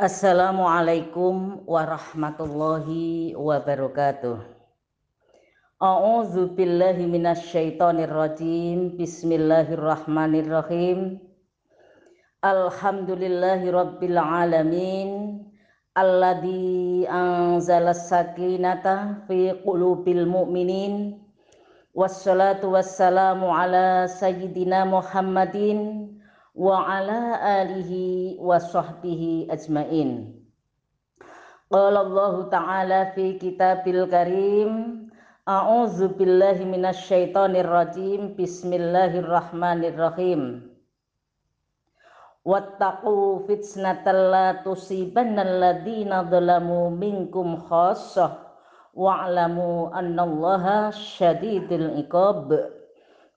Assalamualaikum warahmatullahi wabarakatuh. A'udzu billahi minasyaitonir rajim. Bismillahirrahmanirrahim. Alhamdulillahi rabbil alamin. Alladzi anzala sakinata fi qulubil mu'minin. Wassalatu wassalamu ala sayyidina Muhammadin wa ala alihi wa sahbihi ajmain. Qala Allah Ta'ala fi kitabil karim. A'udzu billahi minasyaitonir rajim. Bismillahirrahmanirrahim. Wattaqu fitnatal la tusibannal ladzina zalamu minkum khassah. Wa'lamu annallaha syadidul iqab.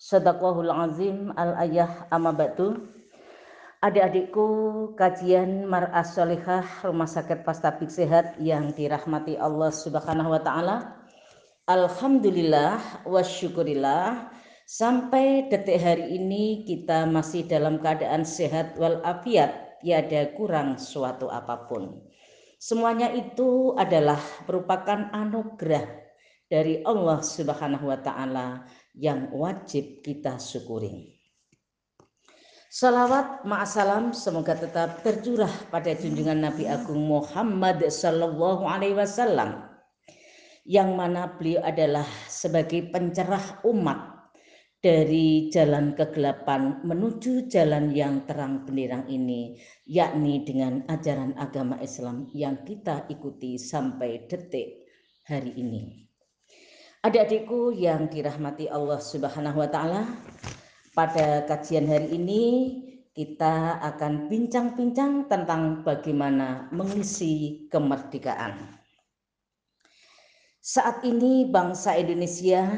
Sadaqahul azim. Al-ayah amma ba'du Adik-adikku, kajian Mar'as Solihah Rumah Sakit Pastabik Sehat yang dirahmati Allah Subhanahu wa taala. Alhamdulillah wa syukurillah sampai detik hari ini kita masih dalam keadaan sehat walafiat, tiada kurang suatu apa pun. Semuanya itu adalah merupakan anugerah dari Allah Subhanahu wa taala yang wajib kita syukuri. Salawat ma'asalam semoga tetap tercurah pada junjungan Nabi Agung Muhammad Sallallahu Alaihi Wasallam yang mana beliau adalah sebagai pencerah umat dari jalan kegelapan menuju jalan yang terang benderang ini yakni dengan ajaran agama Islam yang kita ikuti sampai detik hari ini. Adik-adikku yang dirahmati Allah Subhanahu wa taala, pada kajian hari ini kita akan bincang-bincang tentang bagaimana mengisi kemerdekaan. Saat ini bangsa Indonesia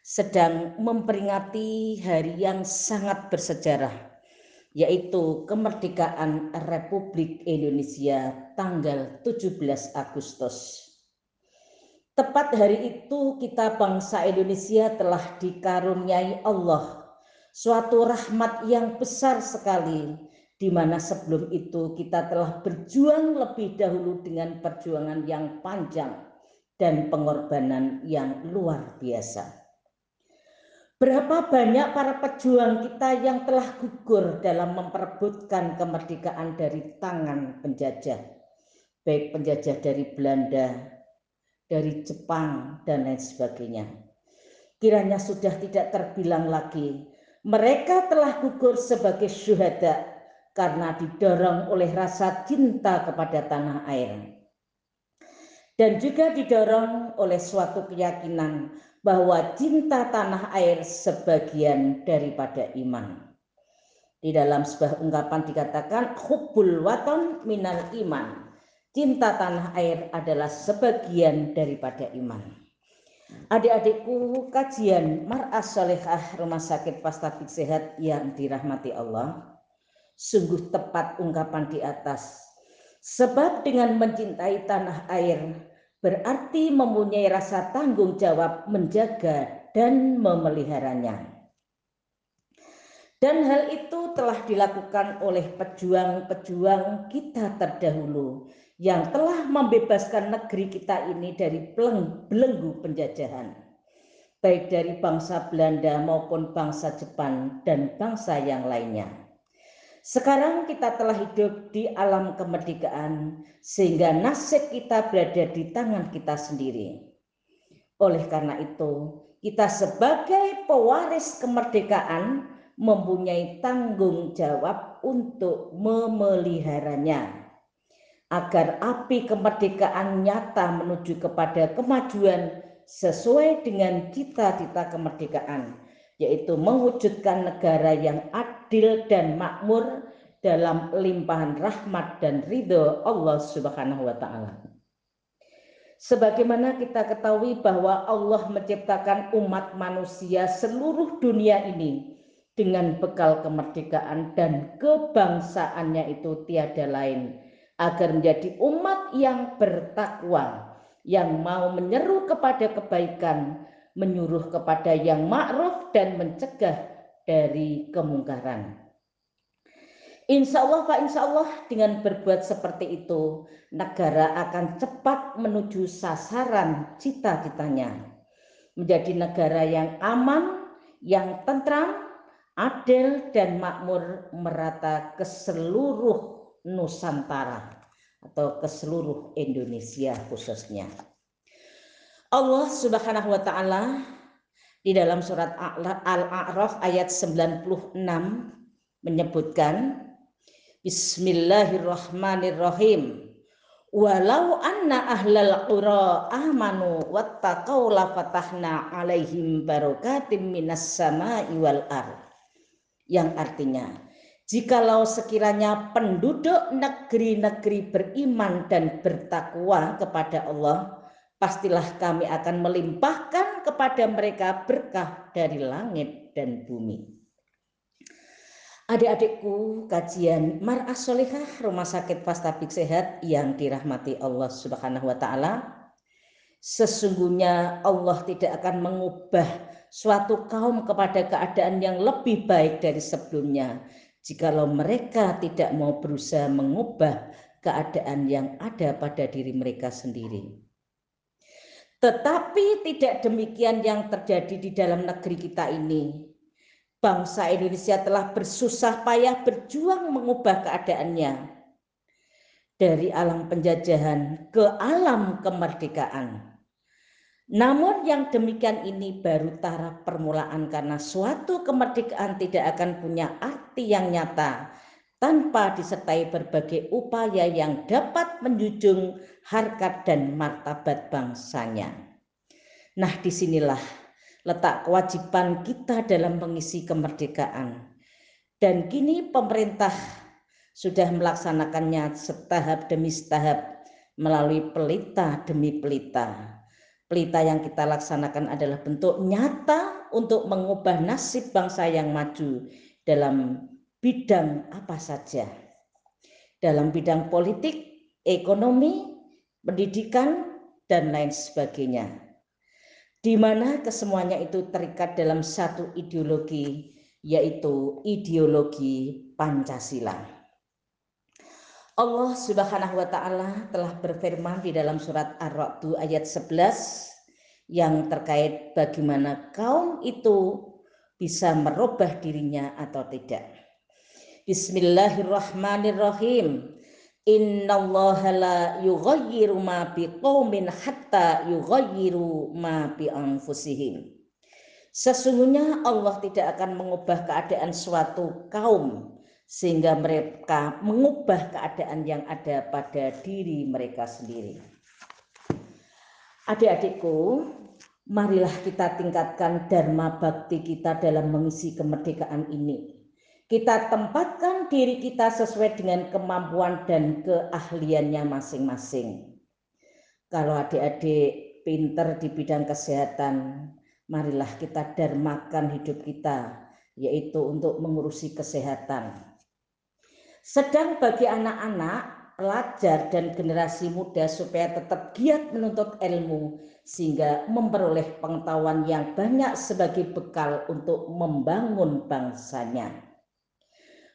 sedang memperingati hari yang sangat bersejarah, yaitu kemerdekaan Republik Indonesia tanggal 17 Agustus. Tepat hari itu kita bangsa Indonesia telah dikaruniai Allah suatu rahmat yang besar sekali di mana sebelum itu kita telah berjuang lebih dahulu dengan perjuangan yang panjang dan pengorbanan yang luar biasa. Berapa banyak para pejuang kita yang telah gugur dalam memperebutkan kemerdekaan dari tangan penjajah, baik penjajah dari Belanda, dari Jepang, dan lain sebagainya. Kiranya sudah tidak terbilang lagi mereka telah gugur sebagai syuhada karena didorong oleh rasa cinta kepada tanah air. Dan juga didorong oleh suatu keyakinan bahwa cinta tanah air sebagian daripada iman. Di dalam sebuah ungkapan dikatakan hubbul waton minal iman. Cinta tanah air adalah sebagian daripada iman. Adik-adikku, kajian Mar'as Solehah Rumah Sakit Pastabik Sehat yang dirahmati Allah, sungguh tepat ungkapan di atas. Sebab dengan mencintai tanah air, berarti mempunyai rasa tanggung jawab menjaga dan memeliharanya. Dan hal itu telah dilakukan oleh pejuang-pejuang kita terdahulu yang telah membebaskan negeri kita ini dari belenggu penjajahan, baik dari bangsa Belanda maupun bangsa Jepang dan bangsa yang lainnya. Sekarang kita telah hidup di alam kemerdekaan, sehingga nasib kita berada di tangan kita sendiri. Oleh karena itu, kita sebagai pewaris kemerdekaan mempunyai tanggung jawab untuk memeliharanya agar api kemerdekaan nyata menuju kepada kemajuan sesuai dengan cita-cita kemerdekaan, yaitu mewujudkan negara yang adil dan makmur dalam limpahan rahmat dan ridho Allah Subhanahu wa Ta'ala. Sebagaimana kita ketahui bahwa Allah menciptakan umat manusia seluruh dunia ini dengan bekal kemerdekaan dan kebangsaannya itu tiada lain agar menjadi umat yang bertakwa, yang mau menyeru kepada kebaikan, menyuruh kepada yang ma'ruf dan mencegah dari kemungkaran. Insya Allah Pak, insya Allah dengan berbuat seperti itu, negara akan cepat menuju sasaran cita-citanya. Menjadi negara yang aman, yang tentram, adil, dan makmur merata ke seluruh Nusantara atau ke seluruh Indonesia khususnya. Allah Subhanahu wa taala di dalam surat Al-A'raf ayat 96 menyebutkan Bismillahirrahmanirrahim. Walau anna ahlal qura amanu wattaqau la fatahna alaihim barakatim minas sama'i wal ar. Yang artinya, jikalau sekiranya penduduk negeri-negeri beriman dan bertakwa kepada Allah, pastilah kami akan melimpahkan kepada mereka berkah dari langit dan bumi. Adik-adikku, kajian Mar'ah Solihah Rumah Sakit Fastabik Sehat yang dirahmati Allah Subhanahu wa taala. Sesungguhnya Allah tidak akan mengubah suatu kaum kepada keadaan yang lebih baik dari sebelumnya jikalau mereka tidak mau berusaha mengubah keadaan yang ada pada diri mereka sendiri. Tetapi tidak demikian yang terjadi di dalam negeri kita ini bangsa Indonesia telah bersusah payah berjuang mengubah keadaannya dari alam penjajahan ke alam kemerdekaan. Namun yang demikian ini baru taraf permulaan karena suatu kemerdekaan tidak akan punya arti yang nyata tanpa disertai berbagai upaya yang dapat menjunjung harkat dan martabat bangsanya. Nah di sinilah letak kewajiban kita dalam mengisi kemerdekaan. Dan kini pemerintah sudah melaksanakannya setahap demi setahap melalui pelita demi pelita. Pelita yang kita laksanakan adalah bentuk nyata untuk mengubah nasib bangsa yang maju dalam bidang apa saja. Dalam bidang politik, ekonomi, pendidikan, dan lain sebagainya di mana kesemuanya itu terikat dalam satu ideologi, yaitu ideologi Pancasila. Allah Subhanahu wa taala telah berfirman di dalam surat Ar-Ra'd ayat 11 yang terkait bagaimana kaum itu bisa merubah dirinya atau tidak. Bismillahirrahmanirrahim. Innallaha la yughayyiru ma biqaumin hatta yughayyiru ma bi anfusihim. Sesungguhnya Allah tidak akan mengubah keadaan suatu kaum sehingga mereka mengubah keadaan yang ada pada diri mereka sendiri. Adik-adikku, marilah kita tingkatkan dharma bakti kita dalam mengisi kemerdekaan ini kita tempatkan diri kita sesuai dengan kemampuan dan keahliannya masing-masing. Kalau adik-adik pinter di bidang kesehatan, marilah kita dermakan hidup kita, yaitu untuk mengurusi kesehatan. Sedang bagi anak-anak, pelajar dan generasi muda supaya tetap giat menuntut ilmu sehingga memperoleh pengetahuan yang banyak sebagai bekal untuk membangun bangsanya.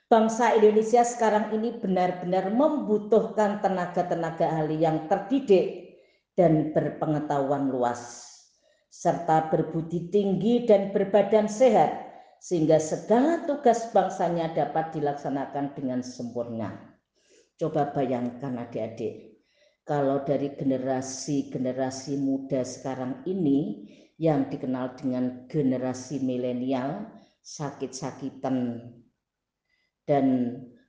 Bangsa Indonesia sekarang ini benar-benar membutuhkan tenaga-tenaga ahli yang terdidik dan berpengetahuan luas, serta berbudi tinggi dan berbadan sehat, sehingga segala tugas bangsanya dapat dilaksanakan dengan sempurna. Coba bayangkan adik-adik, kalau dari generasi-generasi muda sekarang ini yang dikenal dengan generasi milenial sakit-sakitan dan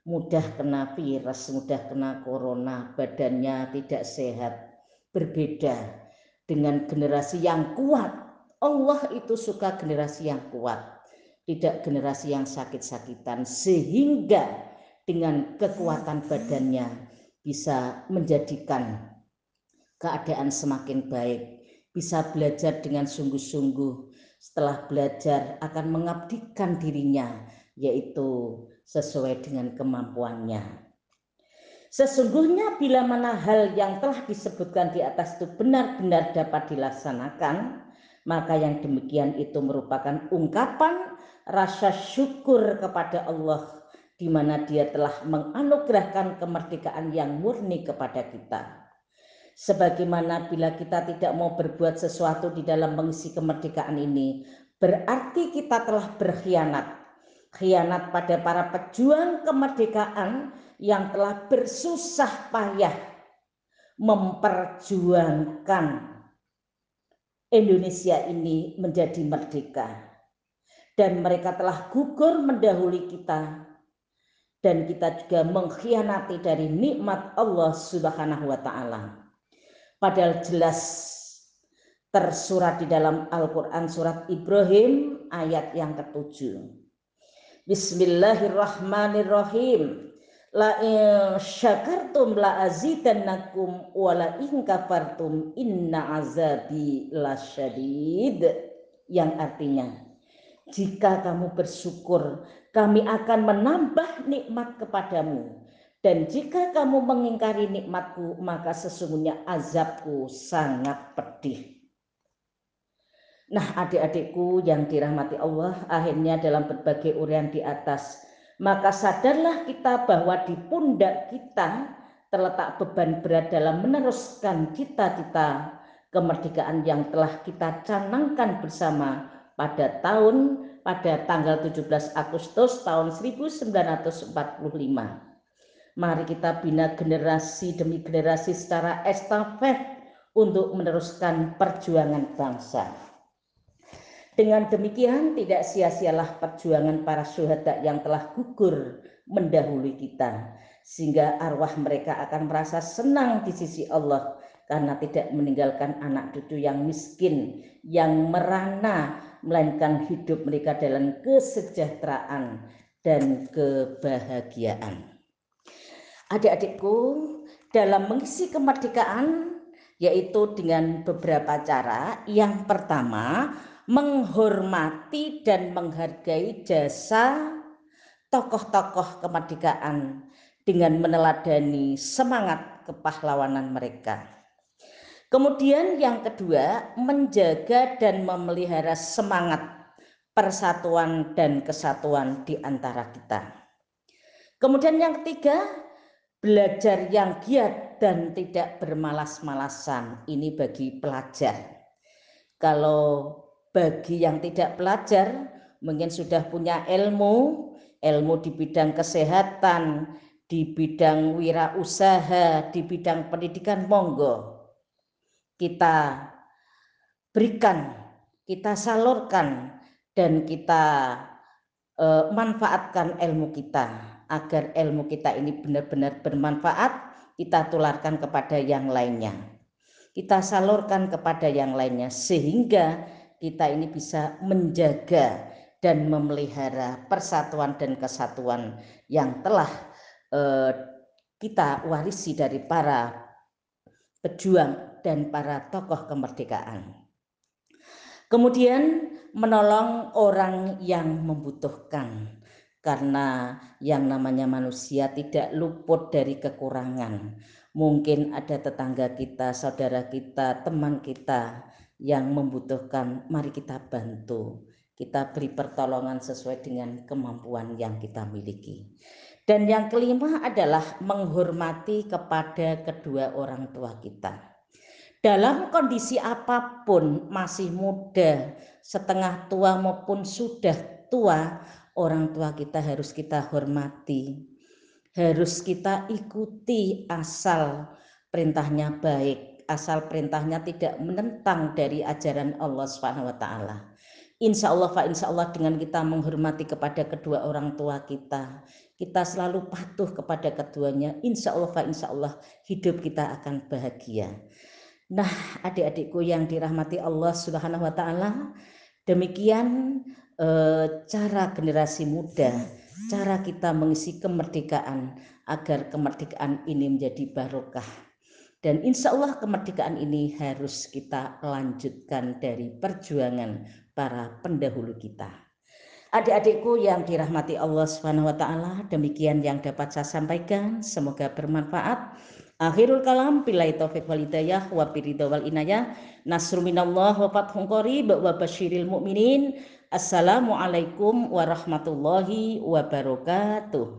mudah kena virus, mudah kena corona, badannya tidak sehat, berbeda dengan generasi yang kuat. Allah itu suka generasi yang kuat, tidak generasi yang sakit-sakitan, sehingga dengan kekuatan badannya bisa menjadikan keadaan semakin baik, bisa belajar dengan sungguh-sungguh. Setelah belajar, akan mengabdikan dirinya, yaitu sesuai dengan kemampuannya. Sesungguhnya bila mana hal yang telah disebutkan di atas itu benar-benar dapat dilaksanakan, maka yang demikian itu merupakan ungkapan rasa syukur kepada Allah di mana Dia telah menganugerahkan kemerdekaan yang murni kepada kita. Sebagaimana bila kita tidak mau berbuat sesuatu di dalam mengisi kemerdekaan ini, berarti kita telah berkhianat. Khianat pada para pejuang kemerdekaan yang telah bersusah payah memperjuangkan Indonesia ini menjadi merdeka dan mereka telah gugur mendahului kita dan kita juga mengkhianati dari nikmat Allah Subhanahu wa taala. Padahal jelas tersurat di dalam Al-Qur'an surat Ibrahim ayat yang ketujuh. Bismillahirrahmanirrahim. La syakartum la azidannakum wa la in kafartum inna azabi lasyadid. Yang artinya jika kamu bersyukur, kami akan menambah nikmat kepadamu. Dan jika kamu mengingkari nikmatku, maka sesungguhnya azabku sangat pedih. Nah adik-adikku yang dirahmati Allah, akhirnya dalam berbagai urian di atas, maka sadarlah kita bahwa di pundak kita terletak beban berat dalam meneruskan cita-cita kemerdekaan yang telah kita canangkan bersama pada tahun pada tanggal 17 Agustus tahun 1945. Mari kita bina generasi demi generasi secara estafet untuk meneruskan perjuangan bangsa. Dengan demikian tidak sia-sialah perjuangan para syuhada yang telah gugur mendahului kita sehingga arwah mereka akan merasa senang di sisi Allah karena tidak meninggalkan anak cucu yang miskin, yang merana, melainkan hidup mereka dalam kesejahteraan dan kebahagiaan. Adik-adikku, dalam mengisi kemerdekaan yaitu dengan beberapa cara. Yang pertama, menghormati dan menghargai jasa tokoh-tokoh kemerdekaan dengan meneladani semangat kepahlawanan mereka. Kemudian yang kedua, menjaga dan memelihara semangat persatuan dan kesatuan di antara kita. Kemudian yang ketiga, belajar yang giat dan tidak bermalas-malasan. Ini bagi pelajar. Kalau bagi yang tidak pelajar, mungkin sudah punya ilmu, ilmu di bidang kesehatan, di bidang wirausaha, di bidang pendidikan, monggo kita berikan, kita salurkan dan kita uh, manfaatkan ilmu kita agar ilmu kita ini benar-benar bermanfaat, kita tularkan kepada yang lainnya. Kita salurkan kepada yang lainnya sehingga kita ini bisa menjaga dan memelihara persatuan dan kesatuan yang telah uh, kita warisi dari para pejuang dan para tokoh kemerdekaan. Kemudian menolong orang yang membutuhkan karena yang namanya manusia tidak luput dari kekurangan. Mungkin ada tetangga kita, saudara kita, teman kita yang membutuhkan, mari kita bantu. Kita beri pertolongan sesuai dengan kemampuan yang kita miliki. Dan yang kelima adalah menghormati kepada kedua orang tua kita. Dalam kondisi apa pun, masih muda, setengah tua maupun sudah tua, orang tua kita harus kita hormati. Harus kita ikuti asal perintahnya baik, asal perintahnya tidak menentang dari ajaran Allah Subhanahu wa taala. Insya Allah, Pak, insya Allah dengan kita menghormati kepada kedua orang tua kita, kita selalu patuh kepada keduanya, insya Allah, Pak, insya Allah hidup kita akan bahagia. Nah, adik-adikku yang dirahmati Allah Subhanahu Wa Taala, demikian eh, cara generasi muda, cara kita mengisi kemerdekaan agar kemerdekaan ini menjadi barokah. Dan insya Allah kemerdekaan ini harus kita lanjutkan dari perjuangan para pendahulu kita. Adik-adikku yang dirahmati Allah Subhanahu wa taala, demikian yang dapat saya sampaikan, semoga bermanfaat. Akhirul kalam bila taufik wal hidayah wa biridha wal inayah. Nasru minallah wa fathun qarib wa basyiril mu'minin. Assalamualaikum warahmatullahi wabarakatuh.